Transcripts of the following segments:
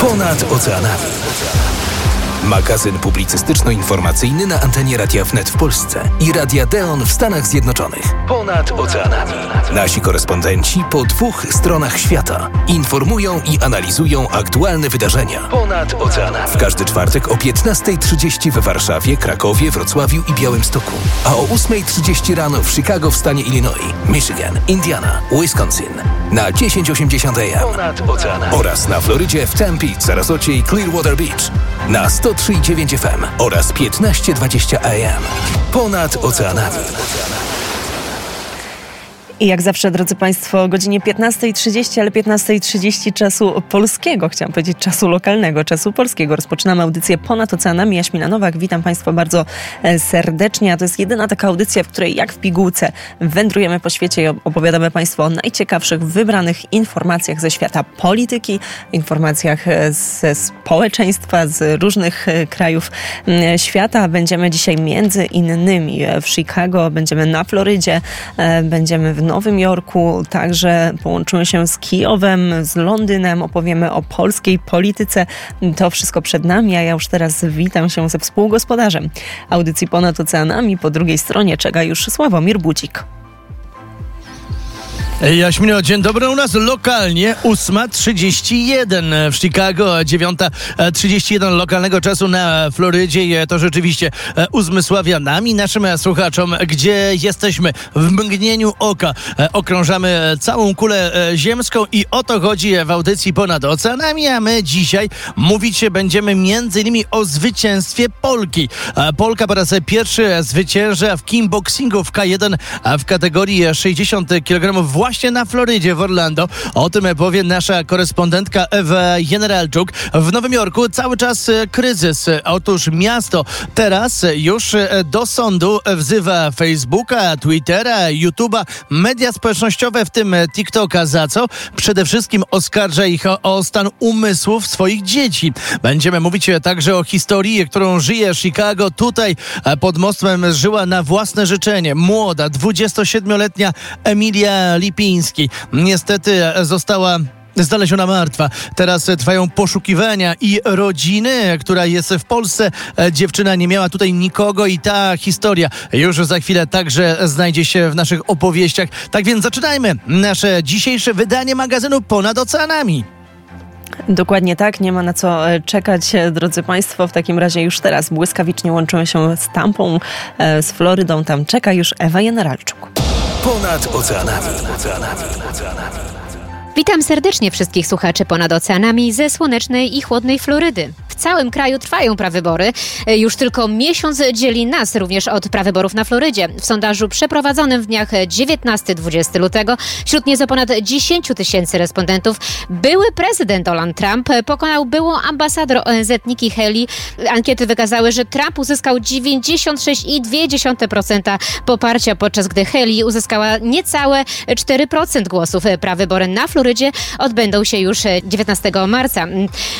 Ponad oceanami. Magazyn publicystyczno-informacyjny na antenie Radia Wnet w Polsce i Radia Deon w Stanach Zjednoczonych. Ponad oceanami. Nasi korespondenci po dwóch stronach świata informują i analizują aktualne wydarzenia. Ponad oceanami. W każdy czwartek o 15.30 we Warszawie, Krakowie, Wrocławiu i Białymstoku. A o 8.30 rano w Chicago w stanie Illinois, Michigan, Indiana, Wisconsin. Na 1080 AM. Oraz na Florydzie w Tempe, Sarasocie i Clearwater Beach. Na 103,9 FM oraz 1520 AM. Ponad oceanami. I jak zawsze, drodzy Państwo, o godzinie 15.30, ale 15.30 czasu polskiego, chciałam powiedzieć czasu lokalnego, czasu polskiego. Rozpoczynamy audycję Ponad Oceanami. Jaśmina Nowak, witam Państwa bardzo e, serdecznie. A to jest jedyna taka audycja, w której jak w pigułce wędrujemy po świecie i opowiadamy Państwu o najciekawszych, wybranych informacjach ze świata polityki, informacjach e, ze społeczeństwa, z różnych e, krajów świata. Będziemy dzisiaj między innymi w Chicago, będziemy na Florydzie, będziemy w Nowym Jorku, także połączymy się z Kijowem, z Londynem, opowiemy o polskiej polityce. To wszystko przed nami, a ja już teraz witam się ze współgospodarzem audycji Ponad Oceanami. Po drugiej stronie czeka już Sławomir Budzik. Jaśmino, dzień dobry u nas lokalnie 8.31 w Chicago, 9.31 lokalnego czasu na Florydzie. To rzeczywiście e, uzmysławia nami, naszym słuchaczom, gdzie jesteśmy w mgnieniu oka. E, okrążamy całą kulę e, ziemską i o to chodzi w audycji ponad oceanami, a my dzisiaj mówić będziemy innymi o zwycięstwie Polki. Polka po raz pierwszy zwycięża w kimboxingu w K1 w kategorii 60 kg właśnie na Florydzie w Orlando. O tym powie nasza korespondentka Ewa Generalczuk. W Nowym Jorku cały czas e, kryzys. Otóż miasto teraz już e, do sądu wzywa Facebooka, Twittera, YouTube'a, media społecznościowe, w tym TikToka. Za co? Przede wszystkim oskarża ich o, stan umysłów swoich dzieci. Będziemy mówić także o historii, którą żyje Chicago. Tutaj e, pod mostem żyła na własne życzenie młoda, 27-letnia Emilia Niestety została znaleziona martwa. Teraz trwają poszukiwania i rodziny, która jest w Polsce. Dziewczyna nie miała tutaj nikogo i ta historia już za chwilę także znajdzie się w naszych opowieściach. Tak więc zaczynajmy nasze dzisiejsze wydanie magazynu Ponad Oceanami. Dokładnie tak, nie ma na co e, czekać, e, drodzy Państwo. W takim razie już teraz błyskawicznie łączymy się z Tampą, e, z Florydą. Tam czeka już Ewa Generalczuk. Ponad oceanami. Witam serdecznie wszystkich słuchaczy ponad oceanami ze słonecznej i chłodnej Florydy całym kraju trwają prawybory. E, już tylko miesiąc dzieli nas również od prawyborów na Florydzie. W sondażu przeprowadzonym w dniach 19-20 lutego wśród nieco ponad 10 tysięcy respondentów były prezydent Donald Trump pokonał byłą ambasador ONZ Nikki Haley. Ankiety wykazały, że Trump uzyskał 96,2% poparcia, podczas gdy Haley uzyskała niecałe 4% głosów. Prawybory na Florydzie odbędą się już 19 marca.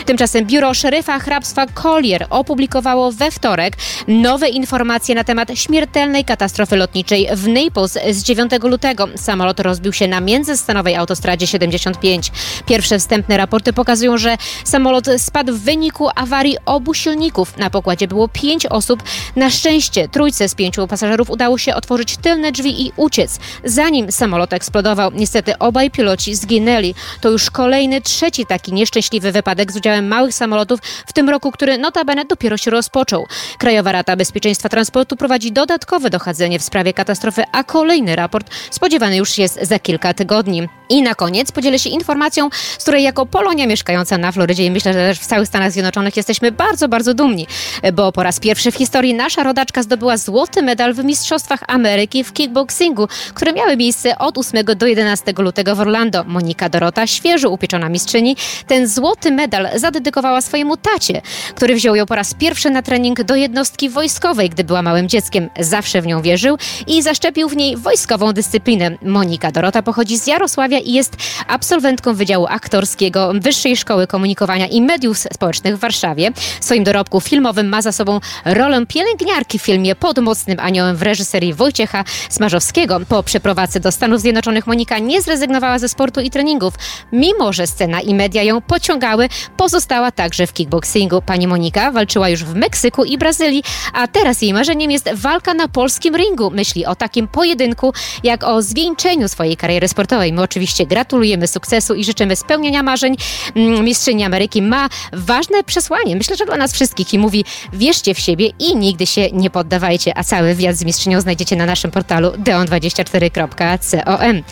Tymczasem biuro szeryfa hrabstwa Collier opublikowało we wtorek nowe informacje na temat śmiertelnej katastrofy lotniczej w Naples z 9 lutego. Samolot rozbił się na międzystanowej autostradzie 75. Pierwsze wstępne raporty pokazują, że samolot spadł w wyniku awarii obu silników. Na pokładzie było pięć osób. Na szczęście trójce z pięciu pasażerów udało się otworzyć tylne drzwi i uciec, zanim samolot eksplodował. Niestety obaj piloci zginęli. To już kolejny, trzeci taki nieszczęśliwy wypadek z udziałem małych samolotów w tym roku, który notabene dopiero się rozpoczął. Krajowa Rada Bezpieczeństwa Transportu prowadzi dodatkowe dochodzenie w sprawie katastrofy, a kolejny raport spodziewany już jest za kilka tygodni. I na koniec podzielę się informacją, z której jako Polonia mieszkająca na Florydzie i myślę, że też w całych Stanach Zjednoczonych jesteśmy bardzo, bardzo dumni, bo po raz pierwszy w historii nasza rodaczka zdobyła złoty medal w Mistrzostwach Ameryki w kickboxingu, które miały miejsce od 8 do 11 lutego w Orlando. Monika Dorota, świeżo upieczona mistrzyni, ten złoty medal zadedykowała swojemu tacie, tacie, który wziął ją po raz pierwszy na trening do jednostki wojskowej, gdy była małym dzieckiem. Zawsze w nią wierzył i zaszczepił w niej wojskową dyscyplinę. Monika Dorota pochodzi z Jarosławia i jest absolwentką Wydziału Aktorskiego Wyższej Szkoły Komunikowania i Mediów Społecznych w Warszawie. W swoim dorobku filmowym ma za sobą rolę pielęgniarki w filmie Pod mocnym aniołem w reżyserii Wojciecha Smarzowskiego. Po przeprowadzce do Stanów Zjednoczonych Monika nie zrezygnowała ze sportu i treningów. Mimo, że scena i media ją pociągały, pozostała także w kickboxingu. Pani Monika walczyła już w Meksyku i Brazylii, a teraz jej marzeniem jest walka na polskim ringu. Myśli o takim pojedynku, jak o zwieńczeniu swojej kariery sportowej. My oczywiście gratulujemy sukcesu i życzymy spełnienia marzeń. Mm, Mistrzyni Ameryki ma ważne przesłanie, myślę, że dla nas wszystkich i mówi wierzcie w siebie i nigdy się nie poddawajcie. A cały wywiad z mistrzynią znajdziecie na naszym portalu deon24.com.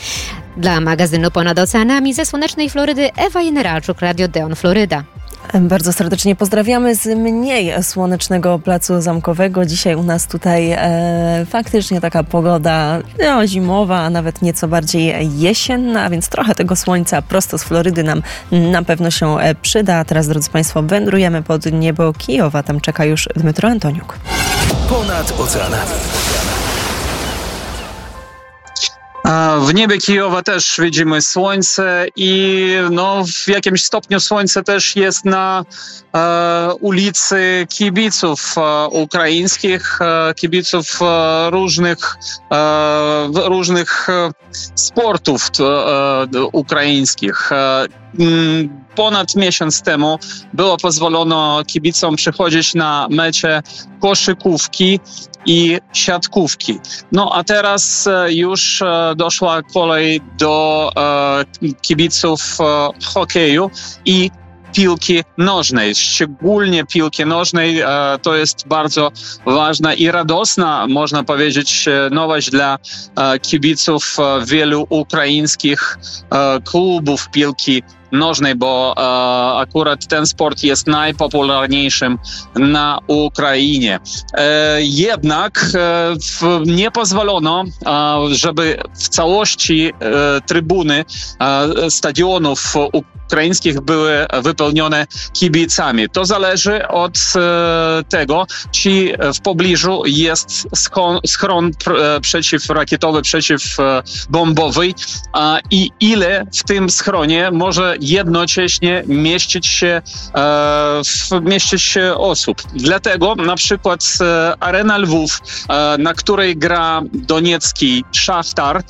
Dla magazynu Ponad Oceanami ze słonecznej Florydy Ewa Jeneralczuk, Radio Deon Floryda. Bardzo serdecznie pozdrawiamy z mniej słonecznego placu zamkowego. Dzisiaj u nas tutaj e, faktycznie taka pogoda no, zimowa, a nawet nieco bardziej jesienna, a więc trochę tego słońca prosto z Florydy nam na pewno się e, przyda. A teraz, drodzy Państwo, wędrujemy pod niebo Kijowa. Tam czeka już Dmytro Antoniuk. Ponad oceanami. W niebie Kijowa też widzimy słońce i no, w jakimś stopniu słońce też jest na e, ulicy kibiców e, ukraińskich, e, kibiców e, różnych, e, różnych e, sportów ukraińskich. Ponad miesiąc temu było pozwolono kibicom przychodzić na mecze koszykówki i siatkówki. No a teraz e, już e, doszła kolej do e, kibiców hokeju i piłki nożnej, szczególnie piłki nożnej. To jest bardzo ważna i radosna, można powiedzieć, nowość dla kibiców wielu ukraińskich klubów piłki nożnej, bo e, akurat ten sport jest najpopularniejszym na Ukrainie. E, jednak e, nie pozwolono, żeby w całości trybuny stadionów ukraińskich były wypełnione kibicami. To zależy od tego, czy w pobliżu jest schron, schron przeciwrakietowy, przeciwbombowy i ile w tym schronie może jednocześnie mieścić się, e, mieścić się osób. Dlatego na przykład e, Arena Lwów, e, na której gra doniecki Szachtar,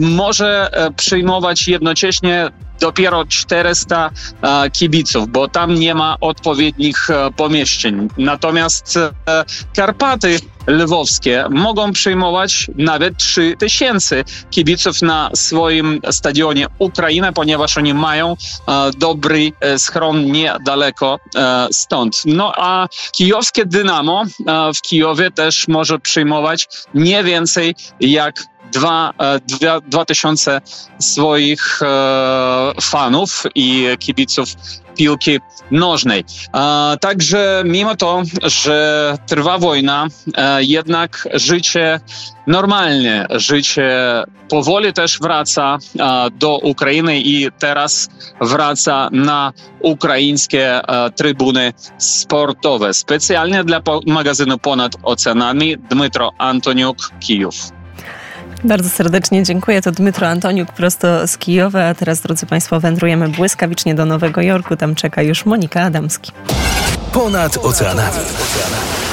może przyjmować jednocześnie dopiero 400 e, kibiców, bo tam nie ma odpowiednich e, pomieszczeń. Natomiast e, Karpaty lwowskie mogą przyjmować nawet 3000 kibiców na swoim stadionie Ukraina, ponieważ oni mają dobry schron niedaleko stąd. No a kijowskie Dynamo w Kijowie też może przyjmować nie więcej jak dwa, e, dwa, dwa tysiące swoich e, fanów i kibiców piłki nożnej. Także mimo to, że trwa wojna, e, jednak życie normalnie, życie powoli też wraca do Ukrainy i teraz wraca na ukraińskie trybuny sportowe. Specjalnie dla magazynu Ponad Oceanami Dmytro Antoniuk, Kijów. Bardzo serdecznie dziękuję. To Dmytro Antoniuk prosto z Kijowa. A teraz, drodzy Państwo, wędrujemy błyskawicznie do Nowego Jorku. Tam czeka już Monika Adamski. Ponad oceanami.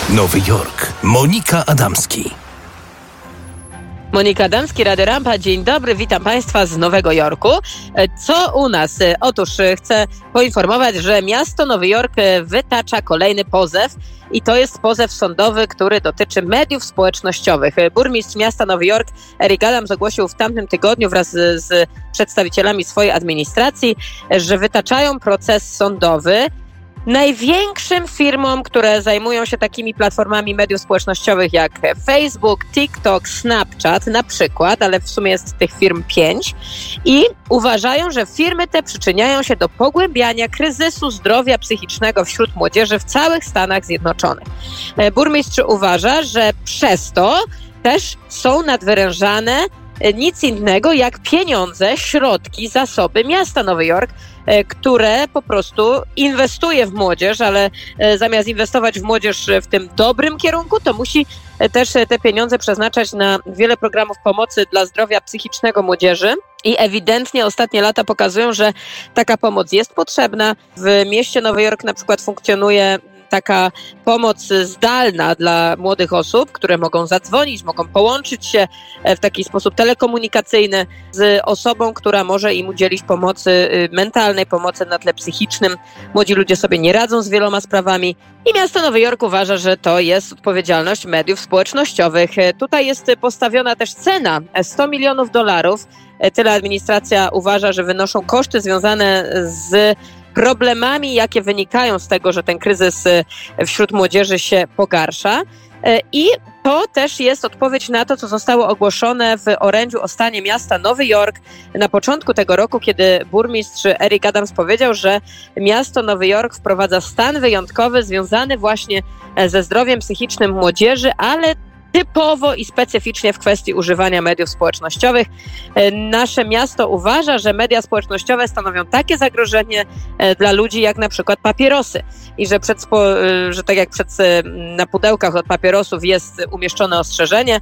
Nowy Jork. Monika Adamski. Monika Damski, Rady Rampa. Dzień dobry, witam Państwa z Nowego Jorku. E, co u nas? E, otóż e, chcę poinformować, że miasto Nowy Jork wytacza kolejny pozew i to jest pozew sądowy, który dotyczy mediów społecznościowych. Burmistrz miasta Nowy Jork Eric Adams ogłosił w tamtym tygodniu wraz z przedstawicielami swojej administracji, że wytaczają proces sądowy największym firmom, które zajmują się takimi platformami mediów społecznościowych jak Facebook, TikTok, Snapchat na przykład, ale w sumie jest tych firm pięć i uważają, że firmy te przyczyniają się do pogłębiania kryzysu zdrowia psychicznego wśród młodzieży w całych Stanach Zjednoczonych. E, burmistrz uważa, że przez to też są nadwyrężane nic innego jak pieniądze, środki, zasoby miasta Nowy Jork, które po prostu inwestuje w młodzież, ale zamiast inwestować w młodzież w tym dobrym kierunku, to musi też te pieniądze przeznaczać na wiele programów pomocy dla zdrowia psychicznego młodzieży. I ewidentnie ostatnie lata pokazują, że taka pomoc jest potrzebna. W mieście Nowy Jork na przykład funkcjonuje taka pomoc zdalna dla młodych osób, które mogą zadzwonić, mogą połączyć się e, w taki sposób telekomunikacyjny z osobą, która może im udzielić pomocy y, mentalnej, pomocy na tle psychicznym. Młodzi ludzie sobie nie radzą z wieloma sprawami i miasto Nowy Jork uważa, że to jest odpowiedzialność mediów społecznościowych. E, tutaj jest postawiona też cena 100 milionów dolarów. E, tyle administracja uważa, że wynoszą koszty związane z problemami, jakie wynikają z tego, że ten kryzys y, wśród młodzieży się pogarsza. Y, I to też jest odpowiedź na to, co zostało ogłoszone w orędziu o stanie miasta Nowy Jork na początku tego roku, kiedy burmistrz Eric Adams powiedział, że miasto Nowy Jork wprowadza stan wyjątkowy związany właśnie e, ze zdrowiem psychicznym młodzieży, ale typowo i specyficznie w kwestii używania mediów społecznościowych. E, nasze miasto uważa, że media społecznościowe stanowią takie zagrożenie e, dla ludzi jak na przykład papierosy i że, przed, e, że tak jak przed, na pudełkach od papierosów jest umieszczone ostrzeżenie,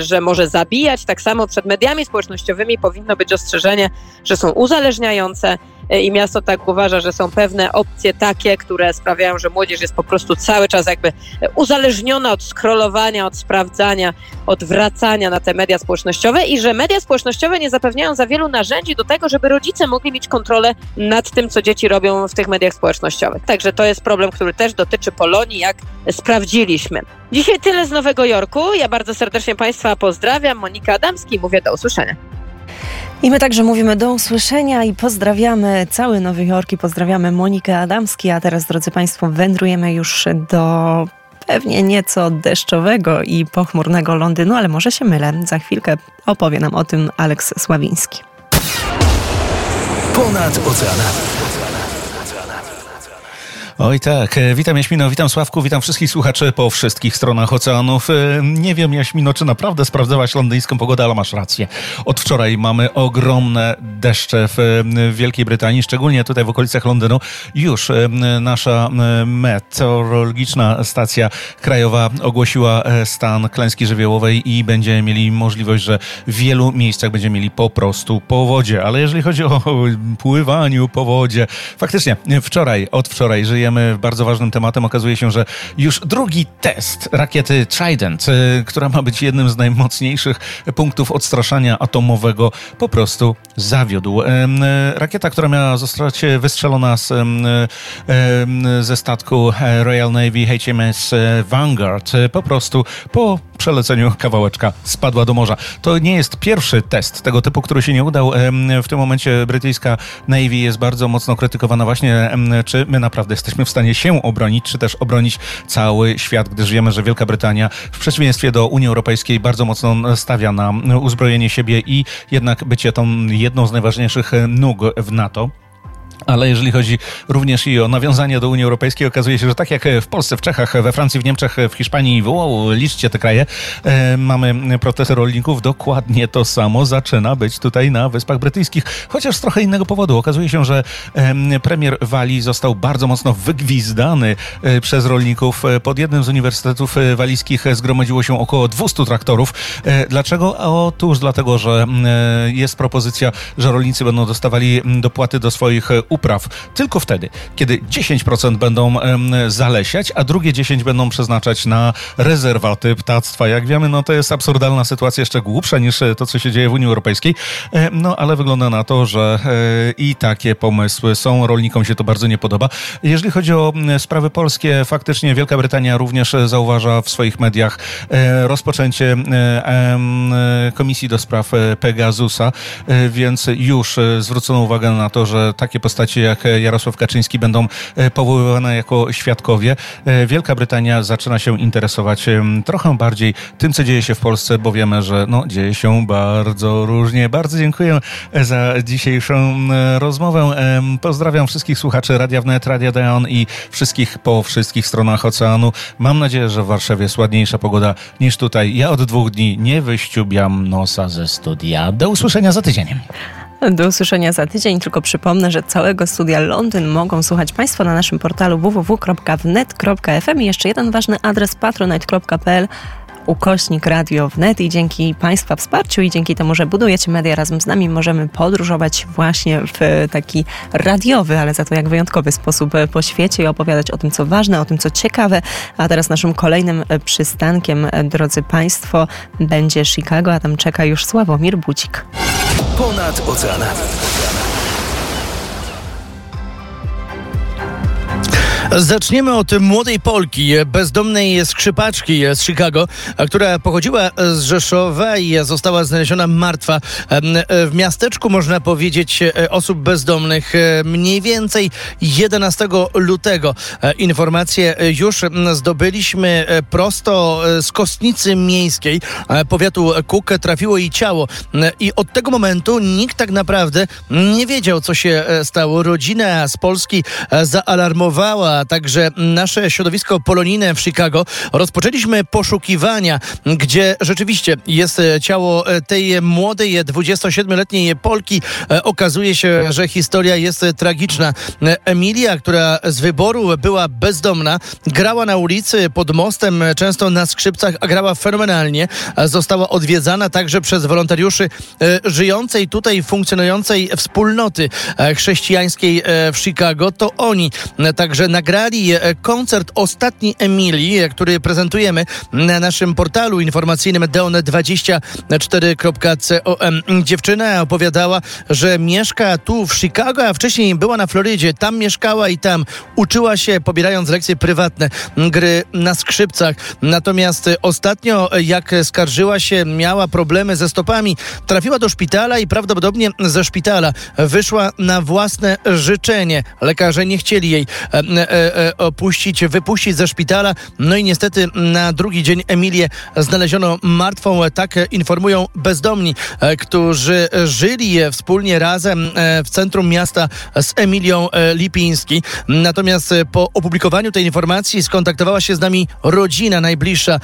że może zabijać, tak samo przed mediami społecznościowymi powinno być ostrzeżenie, że są uzależniające, i miasto tak uważa, że są pewne opcje takie, które sprawiają, że młodzież jest po prostu cały czas jakby uzależniona od scrollowania, od sprawdzania, od wracania na te media społecznościowe i że media społecznościowe nie zapewniają za wielu narzędzi do tego, żeby rodzice mogli mieć kontrolę nad tym, co dzieci robią w tych mediach społecznościowych. Także to jest problem, który też dotyczy Polonii, jak sprawdziliśmy. Dzisiaj tyle z Nowego Jorku. Ja bardzo serdecznie Państwa pozdrawiam. Monika Adamski, mówię do usłyszenia. I my także mówimy do usłyszenia i pozdrawiamy cały Nowy Jork i pozdrawiamy Monikę Adamski, a teraz drodzy Państwo wędrujemy już do pewnie nieco deszczowego i pochmurnego Londynu, ale może się mylę. Za chwilkę opowie nam o tym Aleks Sławiński. Ponad oceanami. Oj tak, e, witam Jaśmino, witam Sławku, witam wszystkich słuchaczy po wszystkich stronach oceanów. E, nie wiem Jaśmino, czy naprawdę sprawdzałaś londyńską pogodę, ale masz rację. Od wczoraj mamy ogromne deszcze w Wielkiej Brytanii, szczególnie tutaj w okolicach Londynu. Już e, nasza meteorologiczna stacja krajowa ogłosiła stan klęski żywiołowej i będziemy mieli możliwość, że w wielu miejscach będziemy mieli po prostu powodzie. Ale jeżeli chodzi o pływaniu po wodzie, faktycznie wczoraj, od wczoraj żyje żyjemy bardzo ważnym tematem. Okazuje się, że już drugi test rakiety Trident, y, która ma być jednym z najmocniejszych punktów odstraszania atomowego, po prostu zawiódł. Y, rakieta, która miała zostać wystrzelona z, ze statku Royal Navy HMS Vanguard, y, po prostu po przeleceniu kawałeczka spadła do morza. To nie jest pierwszy test tego typu, który się nie udał. W tym momencie brytyjska Navy jest bardzo mocno krytykowana właśnie, czy my naprawdę jesteśmy w stanie się obronić, czy też obronić cały świat, gdyż wiemy, że Wielka Brytania w przeciwieństwie do Unii Europejskiej bardzo mocno stawia na uzbrojenie siebie i jednak bycie tą jedną z najważniejszych nóg w NATO. Ale jeżeli chodzi również i o nawiązanie do Unii Europejskiej, okazuje się, że tak jak w Polsce, w Czechach, we Francji, w Niemczech, w Hiszpanii, wow, liczcie te kraje, e, mamy protesty rolników, dokładnie to samo zaczyna być tutaj na Wyspach Brytyjskich, chociaż z trochę innego powodu. Okazuje się, że e, premier Walii został bardzo mocno wygwizdany e, przez rolników. Pod jednym z uniwersytetów e, walijskich zgromadziło się około 200 traktorów. E, dlaczego? Otóż dlatego, że e, jest propozycja, że rolnicy będą dostawali dopłaty do swoich upraw tylko wtedy, kiedy 10% będą zalesiać, a drugie 10% będą przeznaczać na rezerwaty ptactwa. Jak wiemy, no to jest absurdalna sytuacja, jeszcze głupsza niż e, to, co się dzieje w Unii Europejskiej. E, no ale wygląda na to, że e, i takie pomysły są. Rolnikom się to bardzo nie podoba. Jeżeli chodzi o sprawy polskie, faktycznie Wielka Brytania również zauważa w swoich mediach rozpoczęcie Komisji do Spraw Pegasusa, więc już zwrócono uwagę na to, że takie postępowanie postaci jak Jarosław Kaczyński będą powoływane jako świadkowie. Wielka Brytania zaczyna się interesować trochę bardziej tym, co dzieje się w Polsce, bo wiemy, że no, dzieje się bardzo różnie. Bardzo dziękuję za dzisiejszą rozmowę. Pozdrawiam wszystkich słuchaczy Radia Wnet, Radia Deon i wszystkich po wszystkich stronach oceanu. Mam nadzieję, że w Warszawie jest ładniejsza pogoda niż tutaj. Ja od dwóch dni nie wyściubiam nosa ze studia. Do usłyszenia za tydzień. Do usłyszenia za tydzień. Tylko przypomnę, że całego studia Londyn mogą słuchać Państwo na naszym portalu www.wnet.fm i jeszcze jeden ważny adres patronite.pl ukośnik Radio Wnet i dzięki Państwa wsparciu i dzięki temu, że budujecie media razem z nami, możemy podróżować właśnie w taki radiowy, ale za to jak wyjątkowy sposób po świecie i opowiadać o tym, co ważne, o tym, co ciekawe. A teraz naszym kolejnym przystankiem, drodzy Państwo, będzie Chicago, a tam czeka już Sławomir Bucik. Ponad oceanami. Zaczniemy od młodej Polki, bezdomnej skrzypaczki z Chicago, która pochodziła z Rzeszowa i została znaleziona martwa. W miasteczku, można powiedzieć, osób bezdomnych mniej więcej 11 lutego. Informacje już zdobyliśmy prosto z Kostnicy Miejskiej, powiatu Kuk. Trafiło jej ciało i od tego momentu nikt tak naprawdę nie wiedział, co się stało. Rodzina z Polski zaalarmowała także nasze środowisko polonijne w Chicago. Rozpoczęliśmy poszukiwania, gdzie rzeczywiście jest ciało tej młodej, 27-letniej Polki. Okazuje się, że historia jest tragiczna. Emilia, która z wyboru była bezdomna, grała na ulicy pod mostem, często na skrzypcach, a grała fenomenalnie. Została odwiedzana także przez wolontariuszy żyjącej tutaj, funkcjonującej wspólnoty chrześcijańskiej w Chicago. To oni także nagrali nagrali e, koncert Ostatni Emilii, e, który prezentujemy na naszym portalu informacyjnym deon24.com. Dziewczyna opowiadała, że mieszka tu w Chicago, a wcześniej była na Florydzie. Tam mieszkała i tam uczyła się, pobierając lekcje prywatne, gry na skrzypcach. Natomiast ostatnio, jak skarżyła się, miała problemy ze stopami, trafiła do szpitala i prawdopodobnie ze szpitala wyszła na własne życzenie. Lekarze nie chcieli jej e, E, opuścić, wypuścić ze szpitala. No i niestety na drugi dzień Emilię znaleziono martwą. Tak informują bezdomni, e, którzy żyli wspólnie razem e, w centrum miasta z Emilią Lipiński. Natomiast po opublikowaniu tej informacji skontaktowała się z nami rodzina najbliższa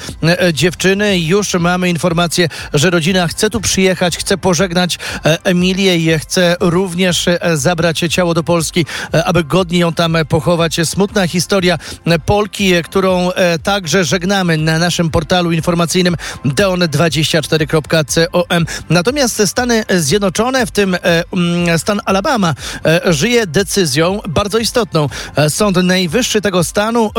dziewczyny. Już mamy informację, że rodzina chce tu przyjechać, chce pożegnać Emilię i chce również zabrać ciało do Polski, aby godnie ją tam pochować. Smutno smutna historia Polki, którą e, także żegnamy na naszym portalu informacyjnym deon24.com. Natomiast Stany Zjednoczone, w tym e, mm, stan Alabama, e, żyje decyzją bardzo istotną. Sąd Najwyższy tego stanu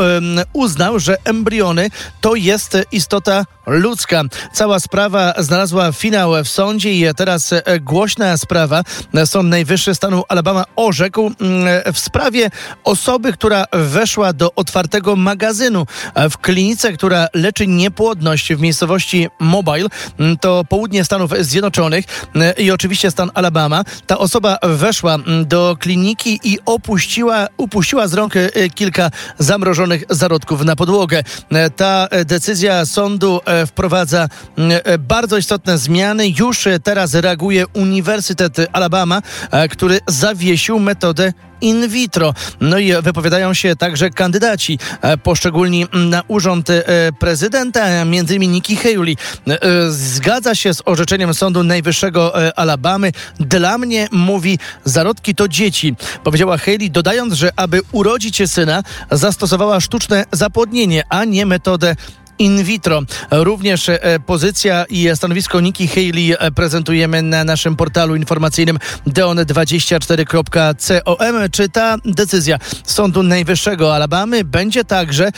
uznał, że embriony to jest istota ludzka. Cała sprawa znalazła finał w sądzie i teraz głośna sprawa. Sąd Najwyższy stanu Alabama orzekł mm, w sprawie osoby, która weszła do otwartego magazynu w klinice, która leczy niepłodność w miejscowości Mobile, mm, to południe Stanów Zjednoczonych mm, i oczywiście stan Alabama. Ta osoba weszła mm, do kliniki i opuściła, upuściła z rąk e, kilka zamrożonych zarodków na podłogę. E, ta decyzja sądu e, wprowadza bardzo istotne zmiany. Już teraz reaguje Uniwersytet Alabama, który zawiesił metodę in vitro. No i wypowiadają się także kandydaci e, poszczególni na urząd e, prezydenta, między innymi Nikki Haley. E, zgadza się z orzeczeniem Sądu Najwyższego Alabamy. Dla mnie, mówi, zarodki to dzieci. Powiedziała Haley, dodając, że aby urodzić syna, zastosowała sztuczne zapłodnienie, a nie metodę in vitro. Również e, pozycja i stanowisko Nikki Haley e, prezentujemy na naszym portalu informacyjnym deon24.com. Czy ta decyzja Sądu Najwyższego Alabamy będzie także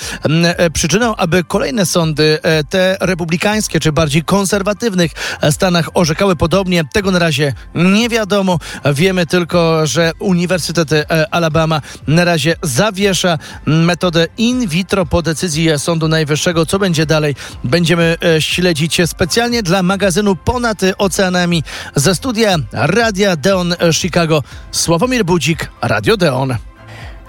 e, przyczyną, aby kolejne sądy, te republikańskie czy bardziej konserwatywnych stanach orzekały podobnie? Tego na razie nie wiadomo. Wiemy tylko, że Uniwersytet Alabama na razie zawiesza metodę in vitro po decyzji Sądu Najwyższego, co będzie będzie dalej, będziemy e, śledzić specjalnie dla magazynu Ponad Oceanami ze studia Radia Deon Chicago. Sławomir Budzik, Radio Deon.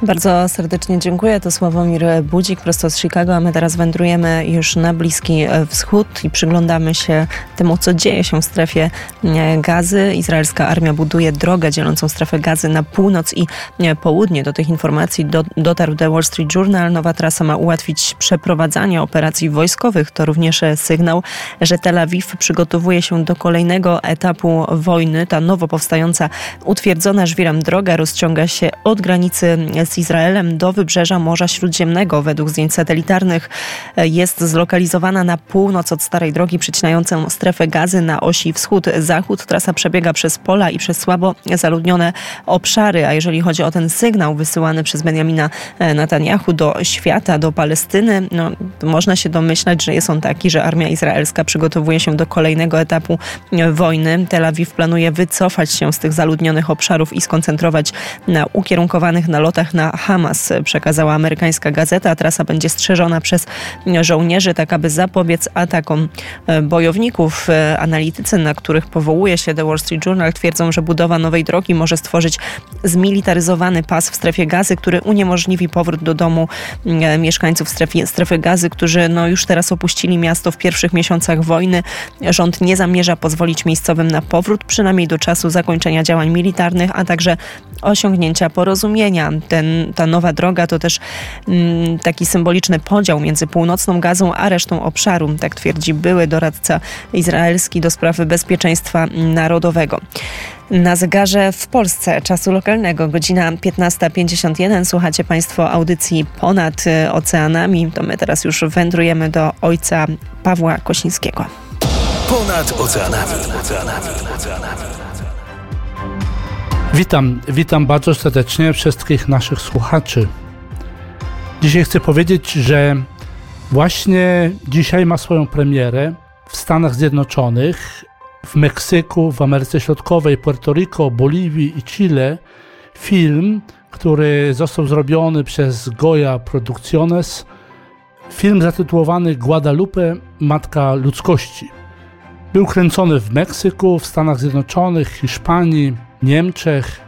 Bardzo serdecznie dziękuję. To Sławomir Budzik prosto z Chicago, a my teraz wędrujemy już na Bliski Wschód i przyglądamy się temu, co dzieje się w strefie e, gazy. Izraelska armia buduje drogę dzielącą strefę gazy na północ i e, południe. Do tych informacji do, dotarł The Wall Street Journal. Nowa trasa ma ułatwić przeprowadzanie operacji wojskowych. To również sygnał, że Tel Awiw przygotowuje się do kolejnego etapu wojny. Ta nowo powstająca utwierdzona żwirem droga rozciąga się od granicy z Izraelem do wybrzeża Morza Śródziemnego. Według zdjęć satelitarnych e, jest zlokalizowana na północ od starej drogi przecinającą strefę gazy na osi wschód-zachód. Trasa przebiega przez pola i przez słabo zaludnione obszary, a jeżeli chodzi o ten sygnał wysyłany przez Benjamina e, Netanyahu do świata, do Palestyny, no, można się domyślać, że jest on taki, że armia izraelska przygotowuje się do kolejnego etapu e, wojny. Tel Awiw planuje wycofać się z tych zaludnionych obszarów i skoncentrować na ukierunkowanych nalotach na Hamas, przekazała amerykańska gazeta. Trasa będzie strzeżona przez żołnierzy, tak aby zapobiec atakom bojowników. Analitycy, na których powołuje się The Wall Street Journal, twierdzą, że budowa nowej drogi może stworzyć zmilitaryzowany pas w strefie gazy, który uniemożliwi powrót do domu e, mieszkańców strefy, strefy gazy, którzy no, już teraz opuścili miasto w pierwszych miesiącach wojny. Rząd nie zamierza pozwolić miejscowym na powrót, przynajmniej do czasu zakończenia działań militarnych, a także osiągnięcia porozumienia. Ten ta nowa droga to też mm, taki symboliczny podział między północną Gazą a resztą obszaru, tak twierdzi były doradca izraelski do sprawy bezpieczeństwa narodowego. Na zegarze w Polsce czasu lokalnego godzina 15.51. Słuchacie Państwo audycji ponad oceanami. To my teraz już wędrujemy do ojca Pawła Kosińskiego. Ponad oceanami. oceanami. oceanami. Witam, witam bardzo serdecznie wszystkich naszych słuchaczy. Dzisiaj chcę powiedzieć, że właśnie dzisiaj ma swoją premierę w Stanach Zjednoczonych, w Meksyku, w Ameryce Środkowej, Puerto Rico, Boliwii i Chile film, który został zrobiony przez Goya Producciones. Film zatytułowany Guadalupe, Matka Ludzkości. Był kręcony w Meksyku, w Stanach Zjednoczonych, Hiszpanii, Niemczech.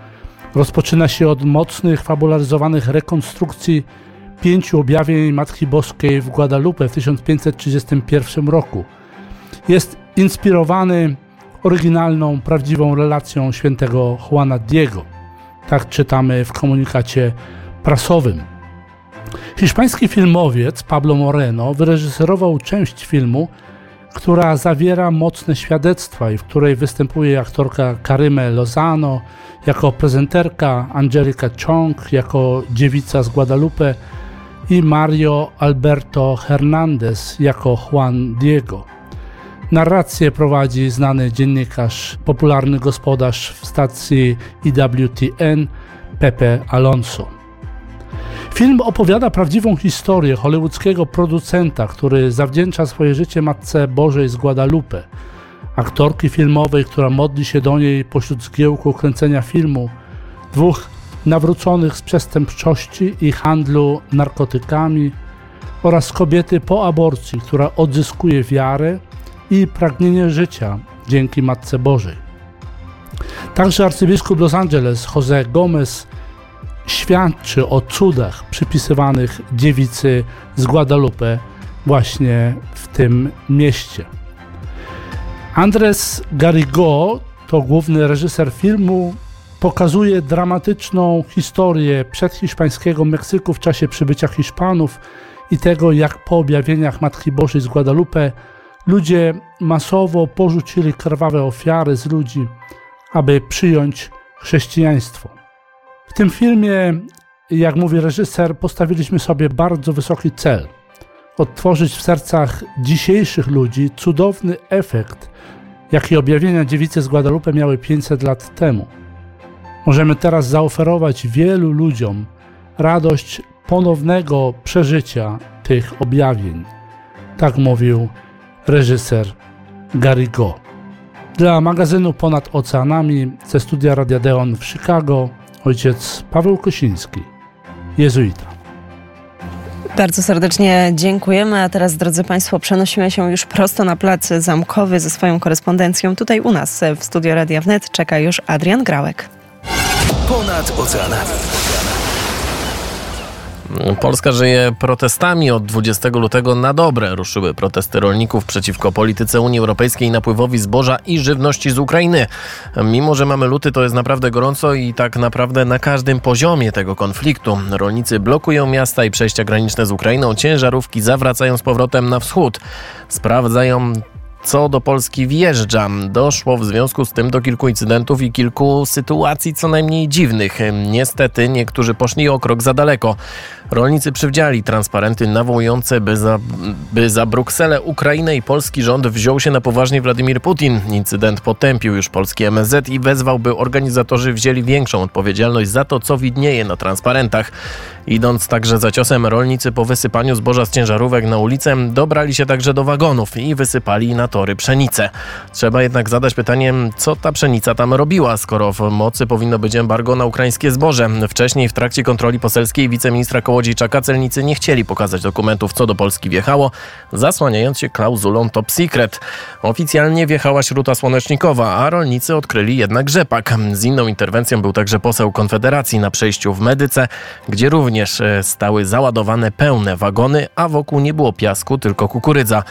Rozpoczyna się od mocnych, fabularyzowanych rekonstrukcji pięciu objawień Matki Boskiej w Guadalupe w 1531 roku. Jest inspirowany oryginalną, prawdziwą relacją świętego Juana Diego. Tak czytamy w komunikacie prasowym. Hiszpański filmowiec Pablo Moreno wyreżyserował część filmu która zawiera mocne świadectwa i w której występuje aktorka Karyme Lozano, jako prezenterka Angelica Chong, jako dziewica z Guadalupe i Mario Alberto Hernandez jako Juan Diego. Narrację prowadzi znany dziennikarz, popularny gospodarz w stacji IWTN Pepe Alonso. Film opowiada prawdziwą historię hollywoodzkiego producenta, który zawdzięcza swoje życie Matce Bożej z Guadalupe, aktorki filmowej, która modli się do niej pośród zgiełku kręcenia filmu, dwóch nawróconych z przestępczości i handlu narkotykami oraz kobiety po aborcji, która odzyskuje wiarę i pragnienie życia dzięki Matce Bożej. Także arcybiskup Los Angeles Jose Gomez świadczy o cudach przypisywanych dziewicy z Guadalupe właśnie w tym mieście. Andres Garrigo to główny reżyser filmu, pokazuje dramatyczną historię przedhiszpańskiego Meksyku w czasie przybycia Hiszpanów i tego, jak po objawieniach Matki Bożej z Guadalupe ludzie masowo porzucili krwawe ofiary z ludzi, aby przyjąć chrześcijaństwo. W tym filmie, jak mówi reżyser, postawiliśmy sobie bardzo wysoki cel. Odtworzyć w sercach dzisiejszych ludzi cudowny efekt, jaki objawienia dziewicy z Guadalupe miały 500 lat temu. Możemy teraz zaoferować wielu ludziom radość ponownego przeżycia tych objawień. Tak mówił reżyser Garigo. Dla magazynu Ponad Oceanami ze studia Radia Deon w Chicago ojciec Paweł Kosiński, jezuita. Bardzo serdecznie dziękujemy, a teraz drodzy Państwo przenosimy się już prosto na plac zamkowy ze swoją korespondencją. Tutaj u nas w studio Radia Wnet czeka już Adrian Grałek. Ponad oceanami. Polska żyje protestami. Od 20 lutego na dobre ruszyły protesty rolników przeciwko polityce Unii Europejskiej napływowi zboża i żywności z Ukrainy. Mimo, że mamy luty, to jest naprawdę gorąco i tak naprawdę na każdym poziomie tego konfliktu. Rolnicy blokują miasta i przejścia graniczne z Ukrainą, ciężarówki zawracają z powrotem na wschód. Sprawdzają co do Polski wjeżdża. Doszło w związku z tym do kilku incydentów i kilku sytuacji co najmniej dziwnych. Niestety niektórzy poszli o krok za daleko. Rolnicy przywdziali transparenty nawołujące, by za, by za Brukselę, Ukrainę i polski rząd wziął się na poważnie Władimir Putin. Incydent potępił już polski MSZ i wezwał, by organizatorzy wzięli większą odpowiedzialność za to, co widnieje na transparentach. Idąc także za ciosem, rolnicy po wysypaniu zboża z ciężarówek na ulicę dobrali się także do wagonów i wysypali na tory pszenicę. Trzeba jednak zadać pytanie, co ta pszenica tam robiła, skoro w mocy powinno być embargo na ukraińskie zboże. Wcześniej w trakcie kontroli poselskiej wiceministra Kołodziejczaka celnicy nie chcieli pokazać dokumentów, co do Polski wjechało, zasłaniając się klauzulą top secret. Oficjalnie wjechała śruta słonecznikowa, a rolnicy odkryli jednak rzepak. Z inną interwencją był także poseł Konfederacji na przejściu w Medyce, gdzie również e, stały załadowane pełne wagony, a wokół nie było piasku, tylko kukurydza.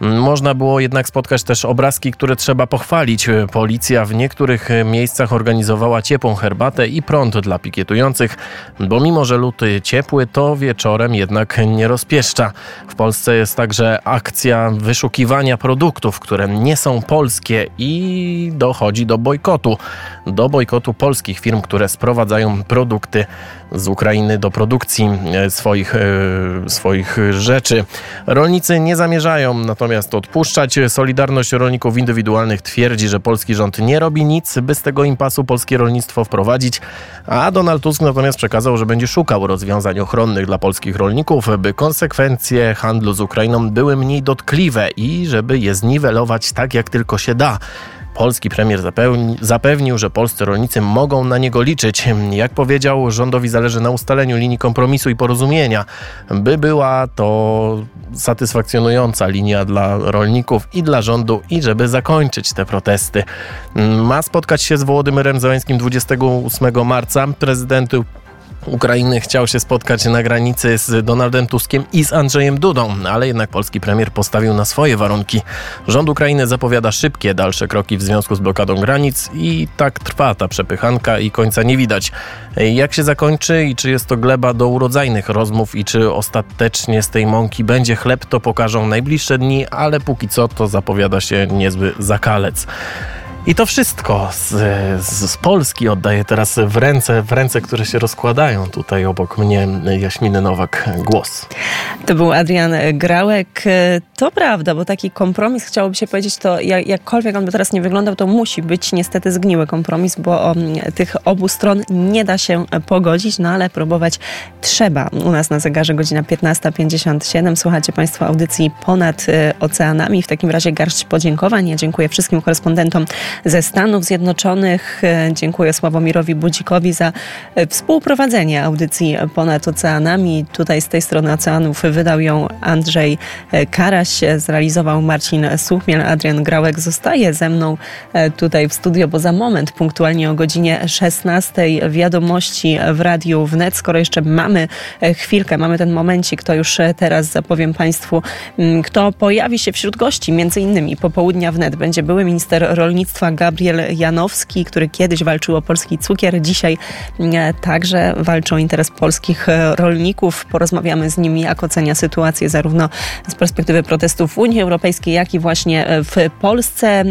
Można było jednak spotkać też obrazki, które trzeba pochwalić. Policja w niektórych miejscach organizowała ciepłą herbatę i prąd dla pikietujących, bo mimo, że luty ciepły, to wieczorem jednak nie rozpieszcza. W Polsce jest także akcja wyszukiwania produktów, które nie są polskie i dochodzi do bojkotu. Do bojkotu polskich firm, które sprowadzają produkty z Ukrainy do produkcji e, swoich, e, swoich rzeczy. Rolnicy nie zamierzają natomiast odpuszczać. Solidarność Rolników Indywidualnych twierdzi, że polski rząd nie robi nic, by z tego impasu polskie rolnictwo wprowadzić, a Donald Tusk natomiast przekazał, że będzie szukał rozwiązań ochronnych dla polskich rolników, by konsekwencje handlu z Ukrainą były mniej dotkliwe i żeby je zniwelować tak, jak tylko się da. Polski premier zapewni, zapewnił, że polscy rolnicy mogą na niego liczyć. Jak powiedział, rządowi zależy na ustaleniu linii kompromisu i porozumienia, by była to satysfakcjonująca linia dla rolników i dla rządu i żeby zakończyć te protesty. Ma spotkać się z Wołodymyrem Załęskim 28 marca. Prezydent Ukrainy chciał się spotkać na granicy z Donaldem Tuskiem i z Andrzejem Dudą, ale jednak polski premier postawił na swoje warunki. Rząd Ukrainy zapowiada szybkie dalsze kroki w związku z blokadą granic i tak trwa ta przepychanka i końca nie widać. Jak się zakończy i czy jest to gleba do urodzajnych rozmów i czy ostatecznie z tej mąki będzie chleb, to pokażą najbliższe dni, ale póki co to zapowiada się niezły zakalec. I to wszystko z, z, z, Polski oddaję teraz w ręce, w ręce, które się rozkładają tutaj obok mnie Jaśminy Nowak głos. To był Adrian Grałek. To prawda, bo taki kompromis, chciałoby się powiedzieć, to jakkolwiek on by teraz nie wyglądał, to musi być niestety zgniły kompromis, bo tych obu stron nie da się pogodzić, no ale próbować trzeba. U nas na zegarze godzina 15.57. Słuchacie Państwo audycji ponad e, oceanami. W takim razie garść podziękowań. Ja dziękuję wszystkim korespondentom ze Stanów Zjednoczonych. E, dziękuję Sławomirowi Budzikowi za e, współprowadzenie audycji ponad oceanami. Tutaj z tej strony oceanów wydał ją Andrzej e, Karaś, zrealizował Marcin Suchmiel, Adrian Grałek zostaje ze mną tutaj w studio, bo za moment, punktualnie o godzinie 16 wiadomości w Radiu Wnet. Skoro jeszcze mamy chwilkę, mamy ten momencik, to już teraz zapowiem Państwu, kto pojawi się wśród gości, między innymi popołudnia wnet będzie były minister rolnictwa Gabriel Janowski, który kiedyś walczył o polski cukier, dzisiaj e, także walczy o interes polskich e, rolników. Porozmawiamy z nim, jak ocenia sytuację zarówno z perspektywy protestów w Unii Europejskiej, jak i właśnie w Polsce. E,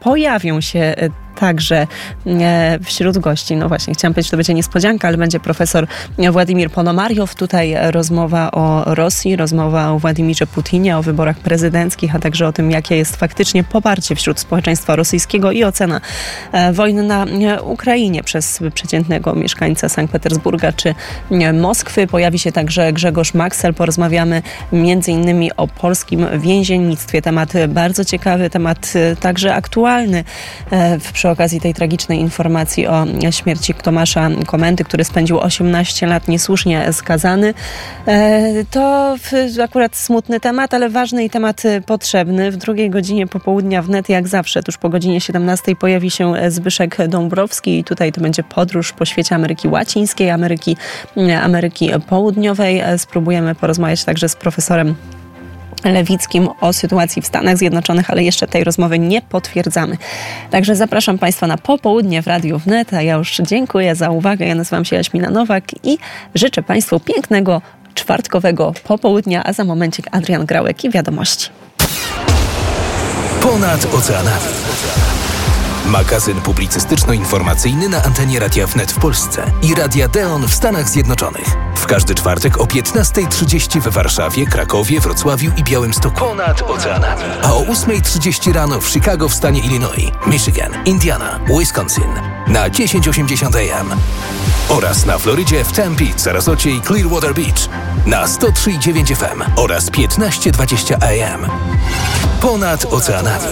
pojawią się także e, wśród gości. No właśnie, chciałam powiedzieć, że to będzie niespodzianka, ale będzie profesor Władimir Ponomariow. Tutaj rozmowa o Rosji, rozmowa o Władimirze Putinie, o wyborach prezydenckich, a także o tym, jakie jest faktycznie poparcie wśród społeczeństwa rosyjskiego i ocena e, wojny na Ukrainie przez przeciętnego mieszkańca Sankt Petersburga czy Moskwy. Pojawi się także Grzegorz Maxel. Porozmawiamy innymi o polskim więziennictwie. Temat bardzo ciekawy, temat także aktualny e, w przy okazji tej tragicznej informacji o śmierci Tomasza Komendy, który spędził 18 lat niesłusznie skazany. E, to akurat smutny temat, ale ważny i temat potrzebny. W drugiej godzinie popołudnia wnet, jak zawsze, tuż po godzinie 17 pojawi się Zbyszek Dąbrowski i tutaj to będzie podróż po świecie Ameryki Łacińskiej, Ameryki, Ameryki Południowej. Spróbujemy porozmawiać także z profesorem Lewickim o sytuacji w Stanach Zjednoczonych, ale jeszcze tej rozmowy nie potwierdzamy. Także zapraszam Państwa na popołudnie w Radiu Wnet, a ja już dziękuję za uwagę. Ja nazywam się Jaśmina Nowak i życzę Państwu pięknego czwartkowego popołudnia, a za momencik Adrian Grałek i wiadomości. Ponad oceanami. Magazyn publicystyczno-informacyjny na antenie Radia Wnet w Polsce i Radia Deon w Stanach Zjednoczonych. W każdy czwartek o 15.30 w Warszawie, Krakowie, Wrocławiu i Białymstoku. Ponad oceanami. A o 8.30 rano w Chicago w stanie Illinois, Michigan, Indiana, Wisconsin na 1080 AM. Oraz na Florydzie w Tempe, Sarasocie i Clearwater Beach na 103.9 FM oraz 15.20 AM. Ponad oceanami.